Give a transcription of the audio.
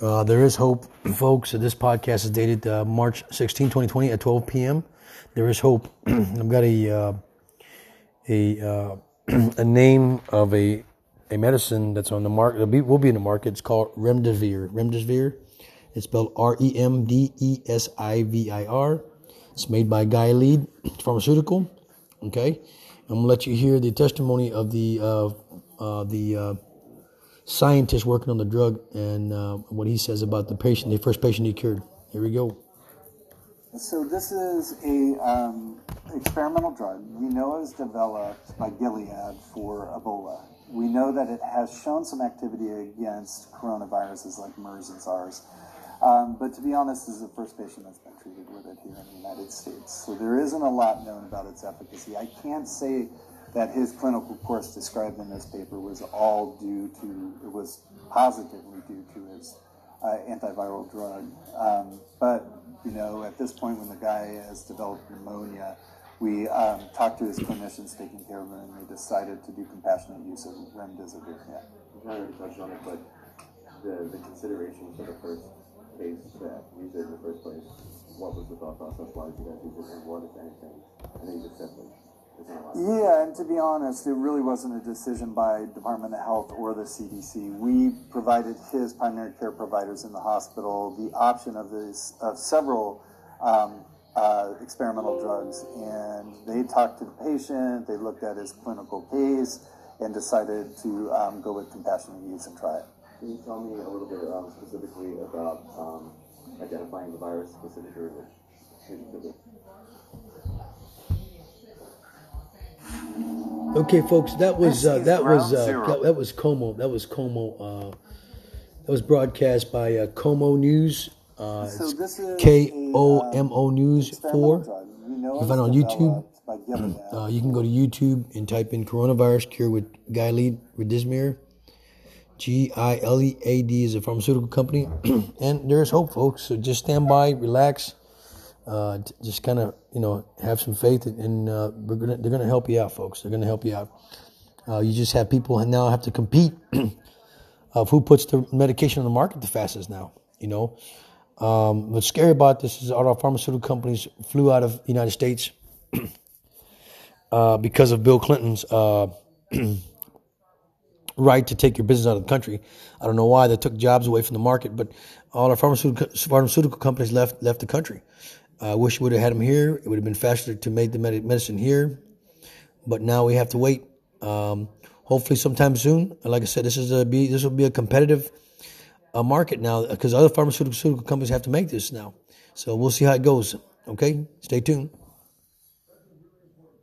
Uh, there is hope, folks. This podcast is dated uh, March 16, 2020 at 12 p.m. There is hope. I've got a uh, a uh, a name of a a medicine that's on the market. Be, will be in the market. It's called Remdesivir. Remdesivir. It's spelled R E M D E S I V I R. It's made by Guy Gilead Pharmaceutical. Okay, I'm gonna let you hear the testimony of the uh, uh, the uh, scientist working on the drug and uh, what he says about the patient, the first patient he cured. Here we go. So this is a um, experimental drug we know it was developed by Gilead for Ebola. We know that it has shown some activity against coronaviruses like MERS and SARS. Um, but to be honest, this is the first patient that's been treated with it here in the United States. So there isn't a lot known about its efficacy. I can't say that his clinical course described in this paper was all due to, it was positively due to his uh, antiviral drug. Um, but, you know, at this point when the guy has developed pneumonia, we um, talked to his clinicians taking care of him and they decided to do compassionate use of remdesivir. Yeah. You kind of touched on it, but the, the consideration for the first case that used it in the first place, what was the thought process? Why did you guys use it, and what, if anything, and then you just said yeah, and to be honest, it really wasn't a decision by Department of Health or the CDC. We provided his primary care providers in the hospital the option of this of several um, uh, experimental drugs, and they talked to the patient. They looked at his clinical case and decided to um, go with compassionate use and try it. Can you tell me a little bit um, specifically about um, identifying the virus specifically? Okay, folks, that was uh, that was uh, that was KOMO. That was KOMO. Uh, that was broadcast by uh, KOMO News. Uh, So this is K O M O News four. drug. We know You find it on YouTube. developed by Gilead. Uh, you can go to YouTube and type in coronavirus cure with Gilead Redismir. G I L E A D is a pharmaceutical company, and there's hope, folks. So just stand by, relax, uh, just kind of you know have some faith, and uh, we're gonna they're gonna help you out, folks. They're gonna help you out. Uh, you just have people now have to compete of who puts the medication on the market the fastest now. You know, um, what's scary about this is all our pharmaceutical companies flew out of the United States uh, because of Bill Clinton's uh, right to take your business out of the country. I don't know why they took jobs away from the market, but all our pharmaceutical pharmaceutical companies left left the country. I wish we would have had them here. It would have been faster to make the medicine here, but now we have to wait. Um, hopefully, sometime soon. Like I said, this is a be this will be a competitive uh, market now because other pharmaceutical companies have to make this now. So we'll see how it goes. Okay, stay tuned.